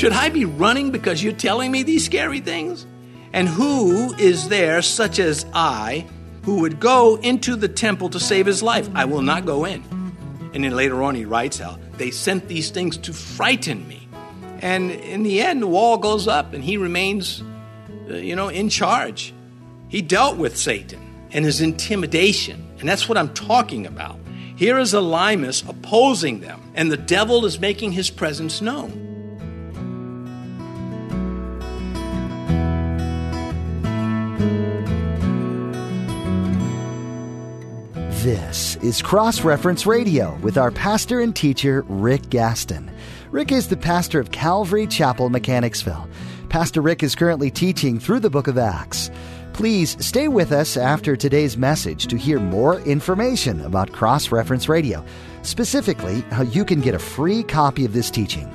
Should I be running because you're telling me these scary things? And who is there, such as I, who would go into the temple to save his life? I will not go in. And then later on, he writes how they sent these things to frighten me. And in the end, the wall goes up and he remains, uh, you know, in charge. He dealt with Satan and his intimidation. And that's what I'm talking about. Here is Elymas opposing them, and the devil is making his presence known. This is Cross Reference Radio with our pastor and teacher, Rick Gaston. Rick is the pastor of Calvary Chapel, Mechanicsville. Pastor Rick is currently teaching through the book of Acts. Please stay with us after today's message to hear more information about Cross Reference Radio, specifically how you can get a free copy of this teaching.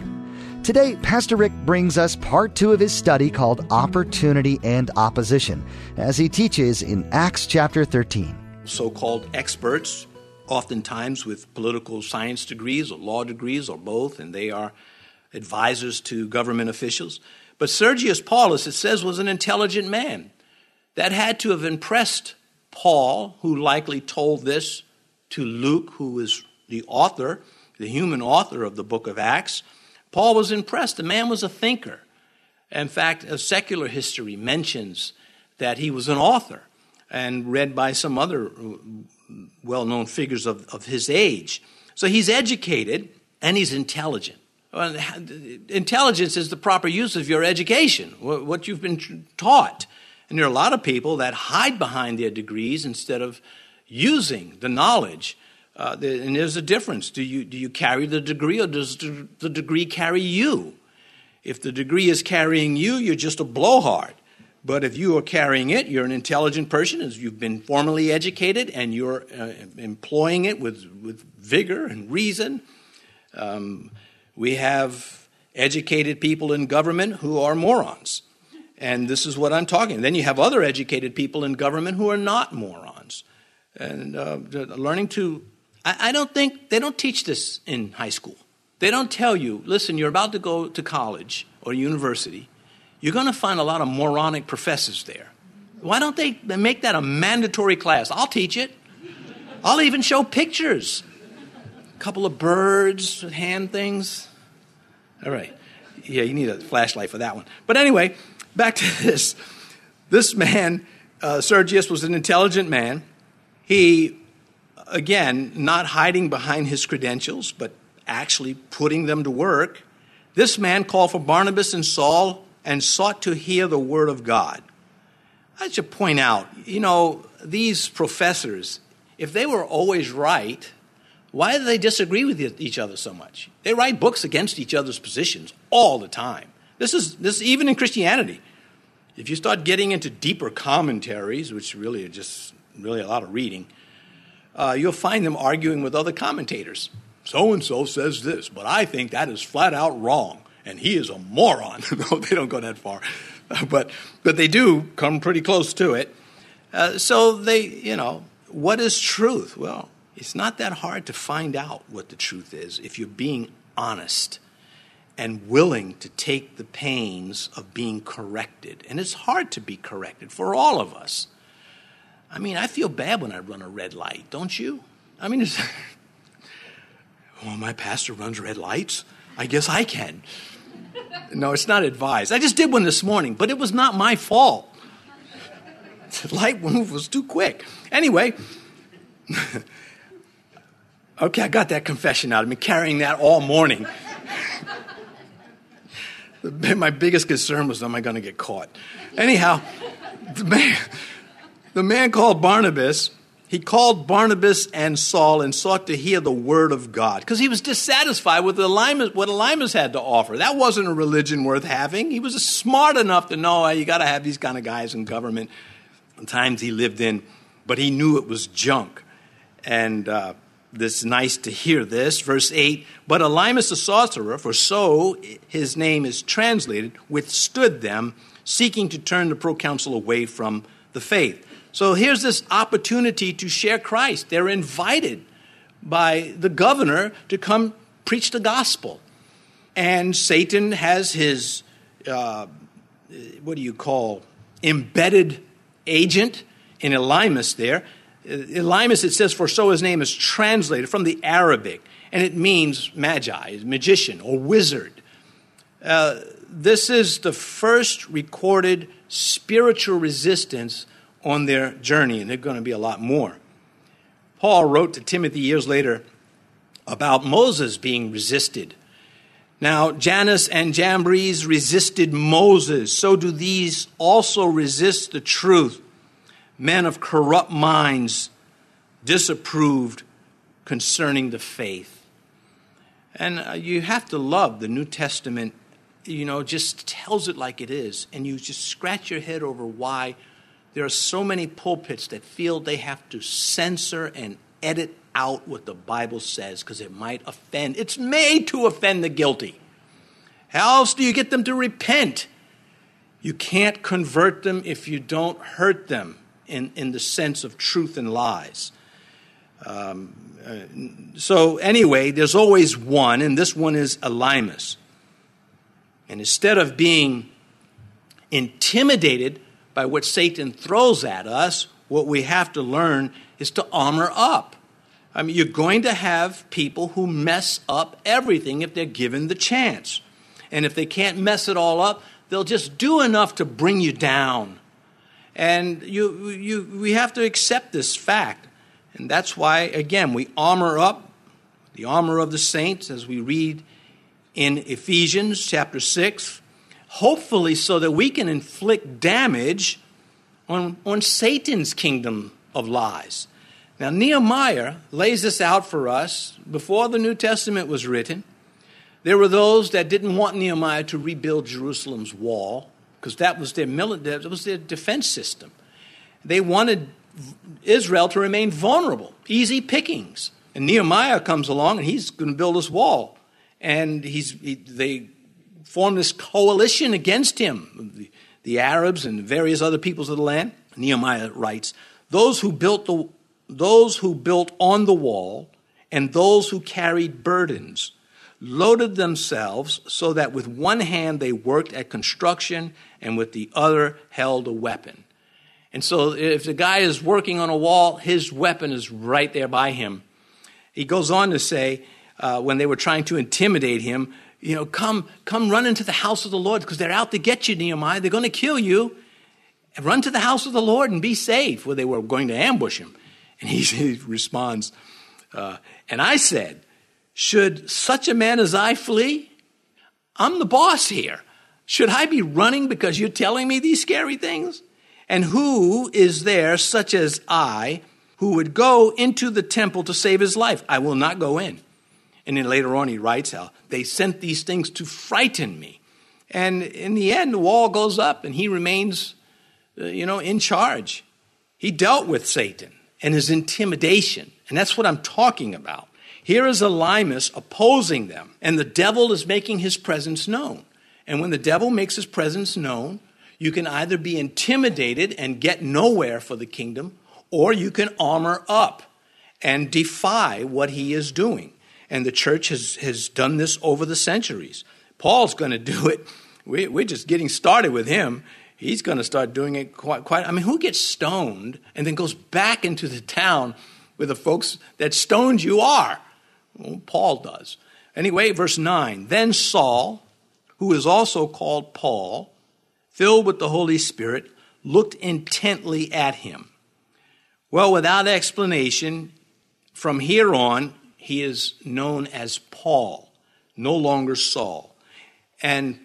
Today, Pastor Rick brings us part two of his study called Opportunity and Opposition as he teaches in Acts chapter 13 so called experts, oftentimes with political science degrees or law degrees or both, and they are advisors to government officials. But Sergius Paulus, it says, was an intelligent man. That had to have impressed Paul, who likely told this to Luke, who is the author, the human author of the book of Acts. Paul was impressed. The man was a thinker. In fact, a secular history mentions that he was an author and read by some other well known figures of, of his age. So he's educated and he's intelligent. Intelligence is the proper use of your education, what you've been taught. And there are a lot of people that hide behind their degrees instead of using the knowledge. Uh, and there's a difference. Do you, do you carry the degree or does the degree carry you? If the degree is carrying you, you're just a blowhard. But if you are carrying it, you're an intelligent person, as you've been formally educated, and you're uh, employing it with, with vigor and reason. Um, we have educated people in government who are morons. And this is what I'm talking. Then you have other educated people in government who are not morons. And uh, learning to, I, I don't think, they don't teach this in high school. They don't tell you, listen, you're about to go to college or university you're going to find a lot of moronic professors there. Why don't they make that a mandatory class? I'll teach it. I'll even show pictures. A couple of birds, hand things. All right. Yeah, you need a flashlight for that one. But anyway, back to this. This man, uh, Sergius, was an intelligent man. He, again, not hiding behind his credentials, but actually putting them to work. This man called for Barnabas and Saul and sought to hear the word of God. I should point out, you know, these professors, if they were always right, why do they disagree with each other so much? They write books against each other's positions all the time. This is this even in Christianity. If you start getting into deeper commentaries, which really are just really a lot of reading, uh, you'll find them arguing with other commentators. So and so says this, but I think that is flat out wrong and he is a moron. no, they don't go that far, but but they do come pretty close to it. Uh, so they, you know, what is truth? Well, it's not that hard to find out what the truth is if you're being honest and willing to take the pains of being corrected. And it's hard to be corrected for all of us. I mean, I feel bad when I run a red light, don't you? I mean, oh, my pastor runs red lights. I guess I can. No, it's not advised. I just did one this morning, but it was not my fault. The light move was too quick. Anyway, okay, I got that confession out. I've been carrying that all morning. My biggest concern was, am I going to get caught? Anyhow, the man, the man called Barnabas he called Barnabas and Saul and sought to hear the word of God because he was dissatisfied with what Elymas had to offer. That wasn't a religion worth having. He was smart enough to know you got to have these kind of guys in government. The times he lived in, but he knew it was junk. And uh, this nice to hear this. Verse 8 But Elymas the sorcerer, for so his name is translated, withstood them, seeking to turn the proconsul away from the faith. So here's this opportunity to share Christ. They're invited by the governor to come preach the gospel. And Satan has his, uh, what do you call, embedded agent in Elymas there. Elymas, it says, for so his name is translated from the Arabic, and it means magi, magician, or wizard. Uh, this is the first recorded spiritual resistance on their journey, and there's going to be a lot more. Paul wrote to Timothy years later about Moses being resisted. Now, Jannes and Jambres resisted Moses, so do these also resist the truth. Men of corrupt minds disapproved concerning the faith. And uh, you have to love the New Testament, you know, just tells it like it is. And you just scratch your head over why there are so many pulpits that feel they have to censor and edit out what the Bible says because it might offend. It's made to offend the guilty. How else do you get them to repent? You can't convert them if you don't hurt them in, in the sense of truth and lies. Um, uh, so, anyway, there's always one, and this one is Elymas. And instead of being intimidated by what Satan throws at us, what we have to learn is to armor up. I mean, you're going to have people who mess up everything if they're given the chance. And if they can't mess it all up, they'll just do enough to bring you down. And you, you, we have to accept this fact. And that's why, again, we armor up the armor of the saints as we read in Ephesians chapter 6, hopefully, so that we can inflict damage on, on Satan's kingdom of lies. Now, Nehemiah lays this out for us before the New Testament was written. There were those that didn't want Nehemiah to rebuild Jerusalem's wall because that was their military, that was their defense system. They wanted Israel to remain vulnerable, easy pickings. And Nehemiah comes along and he's going to build this wall. And he's, he, they form this coalition against him, the, the Arabs and various other peoples of the land. Nehemiah writes, those who built the those who built on the wall and those who carried burdens loaded themselves so that with one hand they worked at construction and with the other held a weapon. And so if the guy is working on a wall, his weapon is right there by him. He goes on to say, uh, when they were trying to intimidate him, you know, come, come run into the house of the Lord because they're out to get you, Nehemiah. They're going to kill you. Run to the house of the Lord and be safe. Well, they were going to ambush him. And he, he responds, uh, And I said, Should such a man as I flee? I'm the boss here. Should I be running because you're telling me these scary things? And who is there, such as I, who would go into the temple to save his life? I will not go in. And then later on, he writes how they sent these things to frighten me. And in the end, the wall goes up and he remains, uh, you know, in charge. He dealt with Satan and his intimidation. And that's what I'm talking about. Here is Elymas opposing them, and the devil is making his presence known. And when the devil makes his presence known, you can either be intimidated and get nowhere for the kingdom, or you can armor up and defy what he is doing. And the church has, has done this over the centuries. Paul's going to do it. We, we're just getting started with him he's going to start doing it quite, quite. I mean, who gets stoned and then goes back into the town where the folks that stoned you are? Well, Paul does. Anyway, verse 9 Then Saul, who is also called Paul, filled with the Holy Spirit, looked intently at him. Well, without explanation, from here on, he is known as Paul, no longer Saul. And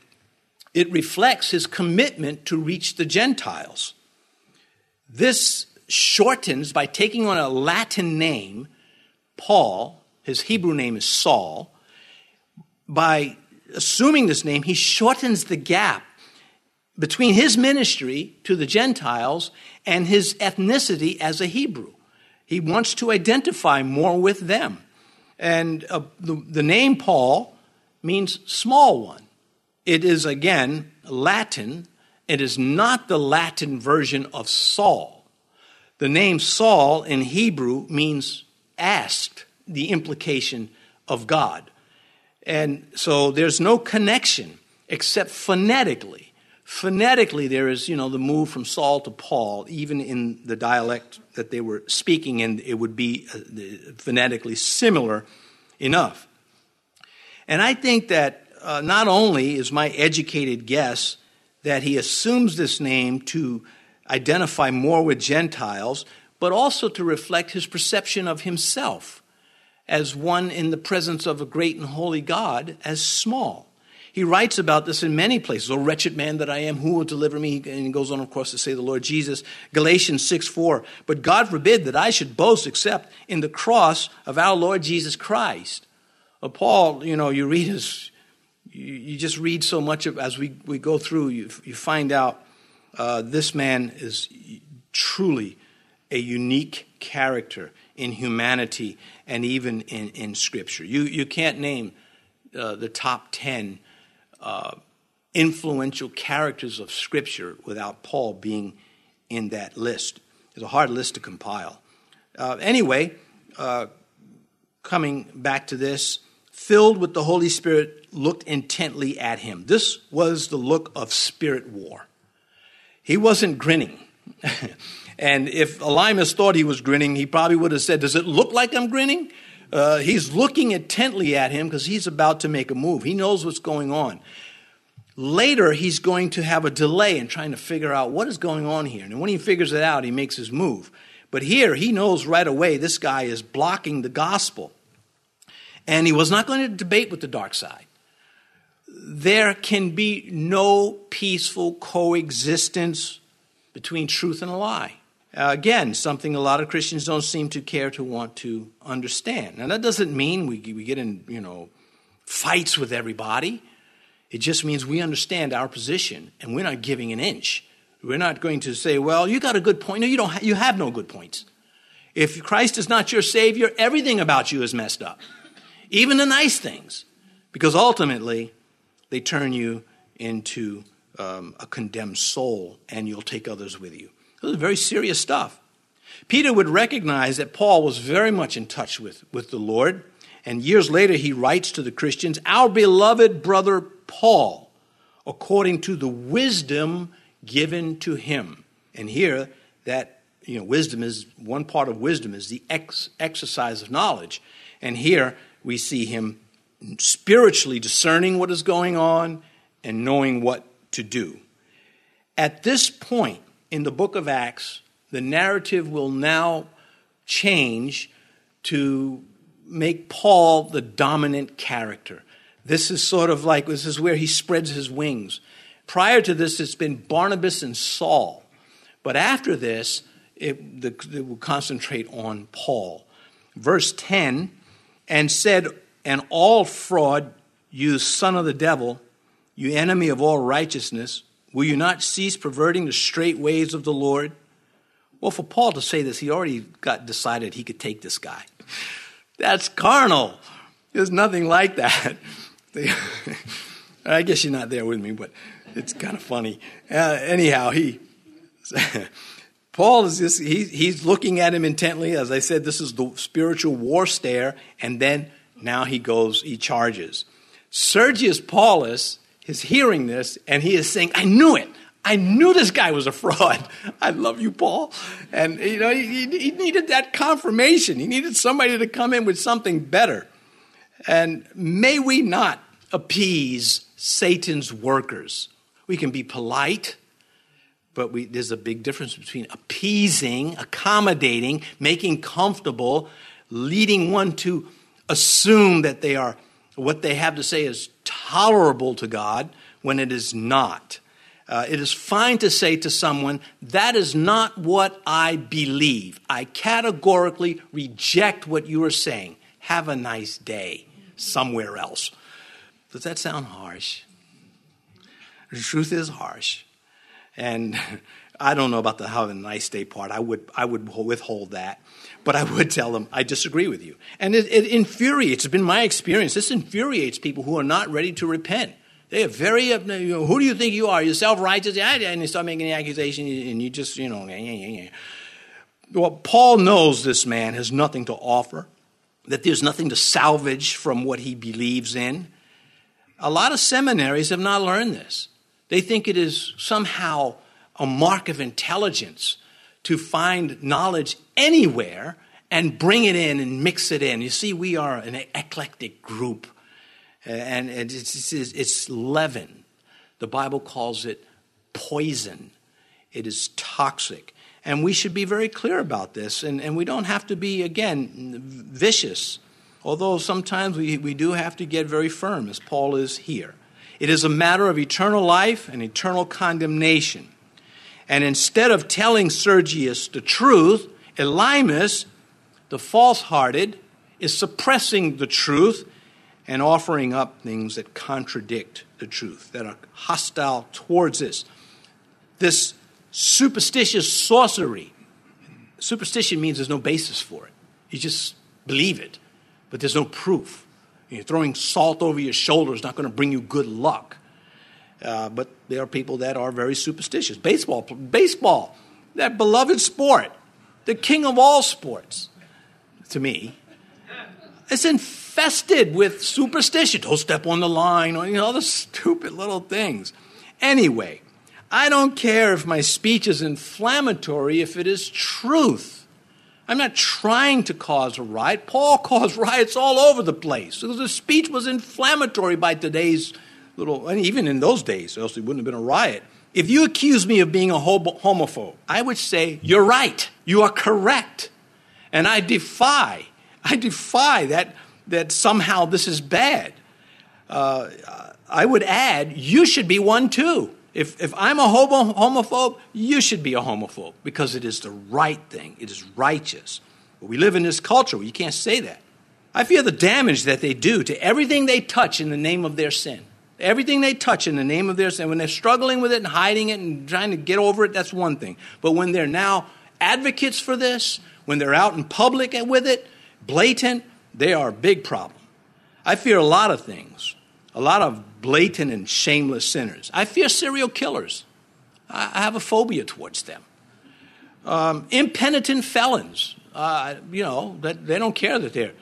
it reflects his commitment to reach the Gentiles. This shortens by taking on a Latin name, Paul, his Hebrew name is Saul. By assuming this name, he shortens the gap between his ministry to the Gentiles and his ethnicity as a Hebrew. He wants to identify more with them. And uh, the, the name Paul means small one. It is again Latin. It is not the Latin version of Saul. The name Saul in Hebrew means asked, the implication of God. And so there's no connection except phonetically. Phonetically, there is, you know, the move from Saul to Paul, even in the dialect that they were speaking in, it would be uh, phonetically similar enough. And I think that uh, not only is my educated guess that he assumes this name to identify more with Gentiles, but also to reflect his perception of himself as one in the presence of a great and holy God as small. He writes about this in many places. O wretched man that I am, who will deliver me? And he goes on, of course, to say the Lord Jesus. Galatians 6 4. But God forbid that I should boast except in the cross of our Lord Jesus Christ. Well, Paul, you know, you read his, you, you just read so much of, as we, we go through, you, you find out uh, this man is truly a unique character in humanity and even in, in Scripture. You, you can't name uh, the top 10 uh, influential characters of Scripture without Paul being in that list. It's a hard list to compile. Uh, anyway, uh, coming back to this, filled with the Holy Spirit, looked intently at him. This was the look of spirit war. He wasn't grinning. and if Elymas thought he was grinning, he probably would have said, Does it look like I'm grinning? Uh, he's looking intently at him because he's about to make a move. He knows what's going on. Later, he's going to have a delay in trying to figure out what is going on here. And when he figures it out, he makes his move. But here, he knows right away this guy is blocking the gospel. And he was not going to debate with the dark side. There can be no peaceful coexistence between truth and a lie. Uh, again, something a lot of Christians don't seem to care to want to understand. Now, that doesn't mean we, we get in, you know, fights with everybody. It just means we understand our position and we're not giving an inch. We're not going to say, well, you got a good point. No, you don't. Ha- you have no good points. If Christ is not your Savior, everything about you is messed up, even the nice things, because ultimately they turn you into um, a condemned soul and you'll take others with you. This is very serious stuff. Peter would recognize that Paul was very much in touch with, with the Lord. And years later, he writes to the Christians, Our beloved brother Paul, according to the wisdom given to him. And here, that you know, wisdom is one part of wisdom is the ex- exercise of knowledge. And here we see him spiritually discerning what is going on and knowing what to do. At this point, in the book of Acts, the narrative will now change to make Paul the dominant character. This is sort of like, this is where he spreads his wings. Prior to this, it's been Barnabas and Saul. But after this, it, the, it will concentrate on Paul. Verse 10 and said, And all fraud, you son of the devil, you enemy of all righteousness, Will you not cease perverting the straight ways of the Lord? Well, for Paul to say this, he already got decided he could take this guy. That's carnal. There's nothing like that. I guess you're not there with me, but it's kind of funny. Uh, anyhow, he Paul is just he, he's looking at him intently. As I said, this is the spiritual war stare, and then now he goes, he charges. Sergius Paulus is hearing this and he is saying, I knew it. I knew this guy was a fraud. I love you, Paul. And, you know, he, he, needed that confirmation. He needed somebody to come in with something better. And may we not appease Satan's workers. We can be polite, but we, there's a big difference between appeasing, accommodating, making comfortable, leading one to assume that they are what they have to say is tolerable to God when it is not. Uh, it is fine to say to someone, That is not what I believe. I categorically reject what you are saying. Have a nice day somewhere else. Does that sound harsh? The truth is harsh. And I don't know about the have a nice day part. I would, I would withhold that. But I would tell them, I disagree with you. And it, it infuriates, it's been my experience, this infuriates people who are not ready to repent. They are very, you know, who do you think you are? You're self righteous? And they start making the accusation, and you just, you know. Well, Paul knows this man has nothing to offer, that there's nothing to salvage from what he believes in. A lot of seminaries have not learned this. They think it is somehow a mark of intelligence to find knowledge anywhere and bring it in and mix it in. You see, we are an eclectic group, uh, and it's, it's, it's leaven. The Bible calls it poison, it is toxic. And we should be very clear about this, and, and we don't have to be, again, vicious, although sometimes we, we do have to get very firm, as Paul is here. It is a matter of eternal life and eternal condemnation. And instead of telling Sergius the truth, Elymas, the false hearted, is suppressing the truth and offering up things that contradict the truth, that are hostile towards this. This superstitious sorcery. Superstition means there's no basis for it. You just believe it, but there's no proof. You're throwing salt over your shoulder is not going to bring you good luck. Uh, but there are people that are very superstitious. Baseball, baseball, that beloved sport, the king of all sports, to me, it's infested with superstition. Don't step on the line, or you know, other stupid little things. Anyway, I don't care if my speech is inflammatory if it is truth. I'm not trying to cause a riot. Paul caused riots all over the place. because The speech was inflammatory by today's little, and even in those days, else it wouldn't have been a riot. If you accuse me of being a homophobe, I would say, You're right. You are correct. And I defy, I defy that, that somehow this is bad. Uh, I would add, You should be one too. If, if I'm a homo, homophobe, you should be a homophobe because it is the right thing, it is righteous. But we live in this culture where you can't say that. I fear the damage that they do to everything they touch in the name of their sin. Everything they touch in the name of their sin, when they're struggling with it and hiding it and trying to get over it, that's one thing. But when they're now advocates for this, when they're out in public with it, blatant, they are a big problem. I fear a lot of things, a lot of blatant and shameless sinners. I fear serial killers. I have a phobia towards them. Um, impenitent felons, uh, you know, that they don't care that they're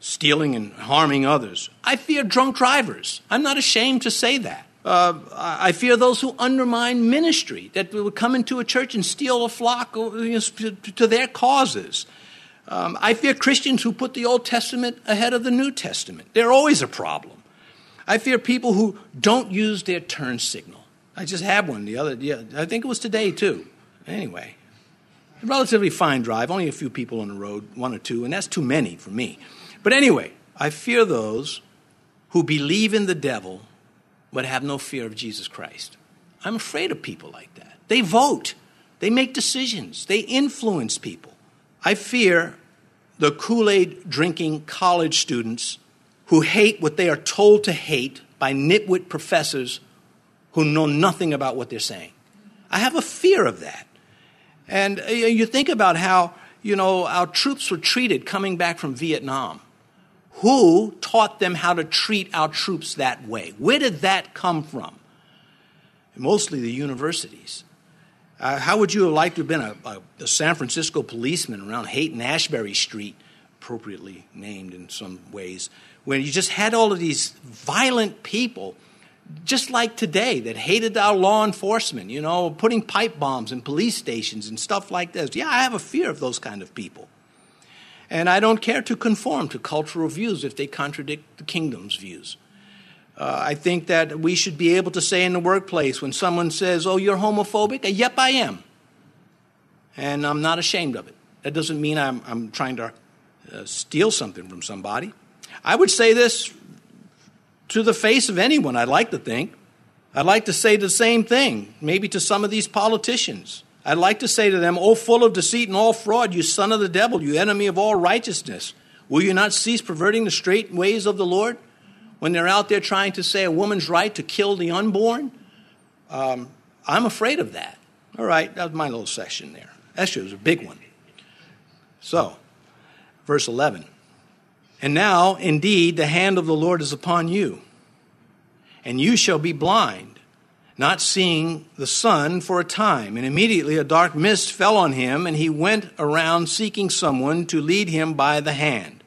stealing and harming others. I fear drunk drivers. I'm not ashamed to say that. Uh, I fear those who undermine ministry, that would come into a church and steal a flock to their causes. Um, I fear Christians who put the Old Testament ahead of the New Testament. They're always a problem. I fear people who don't use their turn signal. I just had one the other, yeah, I think it was today too. Anyway, relatively fine drive, only a few people on the road, one or two, and that's too many for me. But anyway, I fear those who believe in the devil but have no fear of Jesus Christ. I'm afraid of people like that. They vote, they make decisions, they influence people. I fear the Kool Aid drinking college students who hate what they are told to hate by nitwit professors who know nothing about what they're saying. I have a fear of that. And uh, you think about how, you know, our troops were treated coming back from Vietnam. Who taught them how to treat our troops that way? Where did that come from? Mostly the universities. Uh, how would you have liked to have been a, a, a San Francisco policeman around Haight Ashbury Street, appropriately named in some ways, when you just had all of these violent people, just like today, that hated our law enforcement, you know, putting pipe bombs in police stations and stuff like this? Yeah, I have a fear of those kind of people. And I don't care to conform to cultural views if they contradict the kingdom's views. Uh, I think that we should be able to say in the workplace when someone says, Oh, you're homophobic? Uh, yep, I am. And I'm not ashamed of it. That doesn't mean I'm, I'm trying to uh, steal something from somebody. I would say this to the face of anyone, I'd like to think. I'd like to say the same thing, maybe to some of these politicians. I'd like to say to them, O full of deceit and all fraud, you son of the devil, you enemy of all righteousness, will you not cease perverting the straight ways of the Lord? When they're out there trying to say a woman's right to kill the unborn? Um, I'm afraid of that. All right, that was my little section there. That was a big one. So, verse 11. And now, indeed, the hand of the Lord is upon you, and you shall be blind not seeing the sun for a time. And immediately a dark mist fell on him, and he went around seeking someone to lead him by the hand.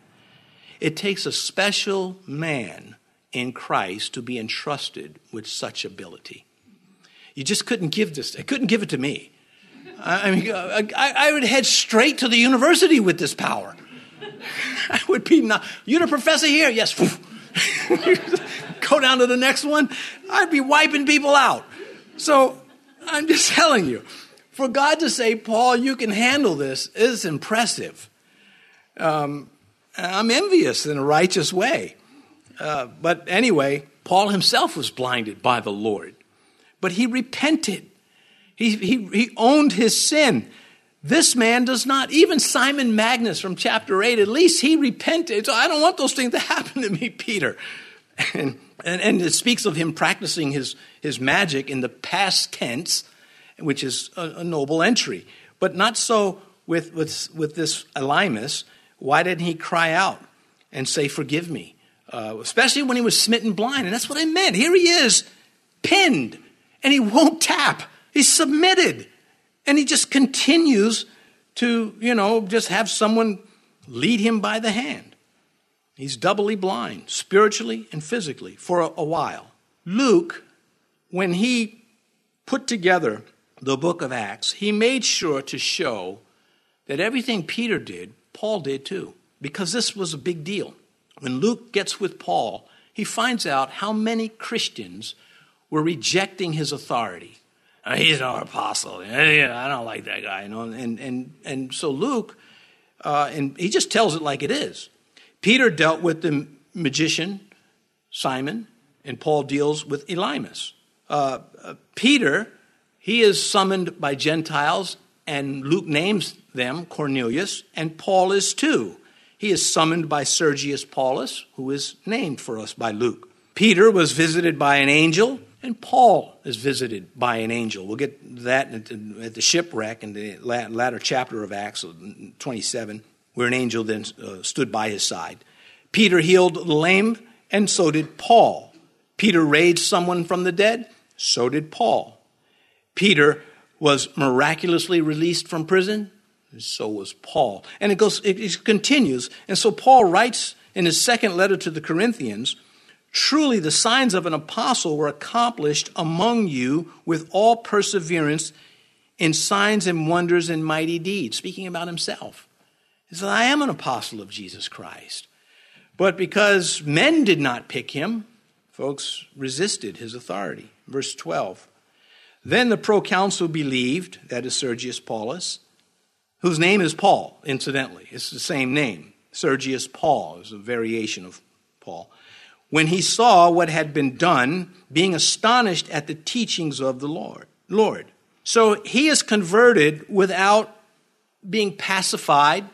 It takes a special man in Christ to be entrusted with such ability. You just couldn't give this, I couldn't give it to me. I mean, I, I would head straight to the university with this power. I would be not, you're the professor here? Yes. Go down to the next one. I'd be wiping people out. So I'm just telling you, for God to say, Paul, you can handle this is impressive. Um, I'm envious in a righteous way. Uh, but anyway, Paul himself was blinded by the Lord, but he repented. He, he, he owned his sin. This man does not. Even Simon Magus from chapter 8, at least he repented. So I don't want those things to happen to me, Peter. And, and, and it speaks of him practicing his, his magic in the past tense, which is a, a noble entry. But not so with, with, with this Elymas. Why didn't he cry out and say, Forgive me? Uh, especially when he was smitten blind. And that's what I meant. Here he is, pinned, and he won't tap. He's submitted. And he just continues to, you know, just have someone lead him by the hand. He's doubly blind, spiritually and physically, for a, a while. Luke, when he put together the book of Acts, he made sure to show that everything Peter did, Paul did too, because this was a big deal. When Luke gets with Paul, he finds out how many Christians were rejecting his authority. Uh, he's no apostle. I don't like that guy. You know? and, and, and so Luke, uh, and he just tells it like it is. Peter dealt with the magician, Simon, and Paul deals with Elymas. Uh, uh, Peter, he is summoned by Gentiles, and Luke names them Cornelius, and Paul is too. He is summoned by Sergius Paulus, who is named for us by Luke. Peter was visited by an angel and Paul is visited by an angel. We'll get that at the shipwreck in the latter chapter of Acts 27, where an angel then uh, stood by his side. Peter healed the lame, and so did Paul. Peter raised someone from the dead, so did Paul. Peter was miraculously released from prison, so was Paul. And it goes, it continues. And so Paul writes in his second letter to the Corinthians Truly, the signs of an apostle were accomplished among you with all perseverance in signs and wonders and mighty deeds. Speaking about himself, he said, I am an apostle of Jesus Christ. But because men did not pick him, folks resisted his authority. Verse 12. Then the proconsul believed, that is Sergius Paulus, whose name is Paul, incidentally. It's the same name. Sergius Paul is a variation of Paul when he saw what had been done, being astonished at the teachings of the Lord. Lord. So he is converted without being pacified,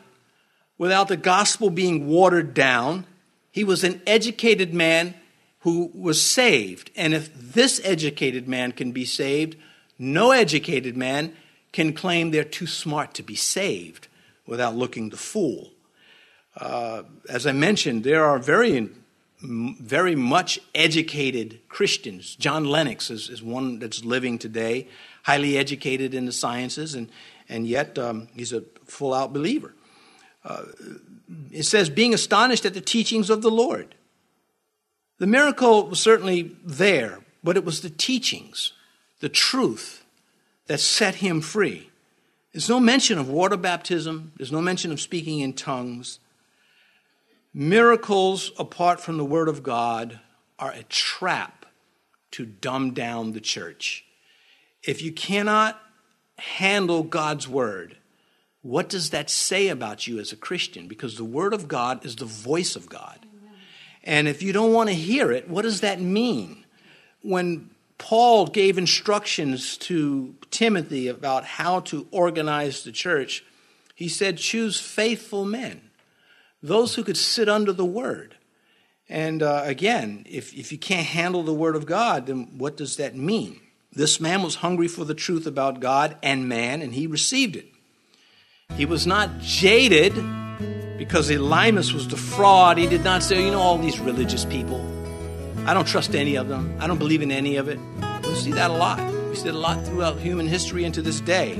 without the gospel being watered down. He was an educated man who was saved. And if this educated man can be saved, no educated man can claim they're too smart to be saved without looking the fool. Uh, as I mentioned, there are very very much educated Christians. John Lennox is, is one that's living today, highly educated in the sciences, and, and yet um, he's a full out believer. Uh, it says, being astonished at the teachings of the Lord. The miracle was certainly there, but it was the teachings, the truth, that set him free. There's no mention of water baptism, there's no mention of speaking in tongues. Miracles apart from the Word of God are a trap to dumb down the church. If you cannot handle God's Word, what does that say about you as a Christian? Because the Word of God is the voice of God. And if you don't want to hear it, what does that mean? When Paul gave instructions to Timothy about how to organize the church, he said, Choose faithful men those who could sit under the word. And uh, again, if, if you can't handle the word of God, then what does that mean? This man was hungry for the truth about God and man, and he received it. He was not jaded because Elymas was the fraud. He did not say, you know, all these religious people, I don't trust any of them. I don't believe in any of it. We see that a lot. We see that a lot throughout human history and to this day.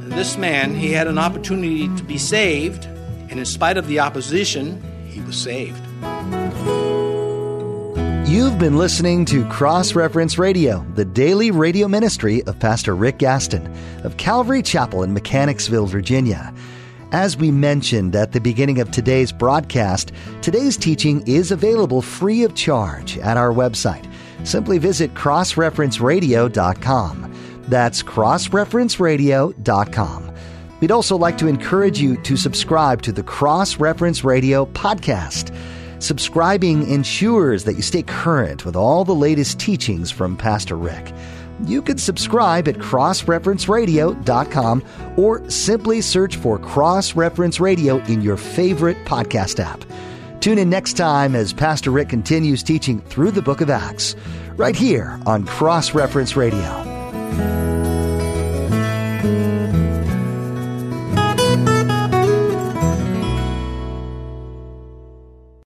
This man, he had an opportunity to be saved and in spite of the opposition, he was saved. You've been listening to Cross Reference Radio, the daily radio ministry of Pastor Rick Gaston of Calvary Chapel in Mechanicsville, Virginia. As we mentioned at the beginning of today's broadcast, today's teaching is available free of charge at our website. Simply visit crossreferenceradio.com. That's crossreferenceradio.com. We'd also like to encourage you to subscribe to the Cross Reference Radio podcast. Subscribing ensures that you stay current with all the latest teachings from Pastor Rick. You can subscribe at crossreferenceradio.com or simply search for Cross Reference Radio in your favorite podcast app. Tune in next time as Pastor Rick continues teaching through the book of Acts, right here on Cross Reference Radio.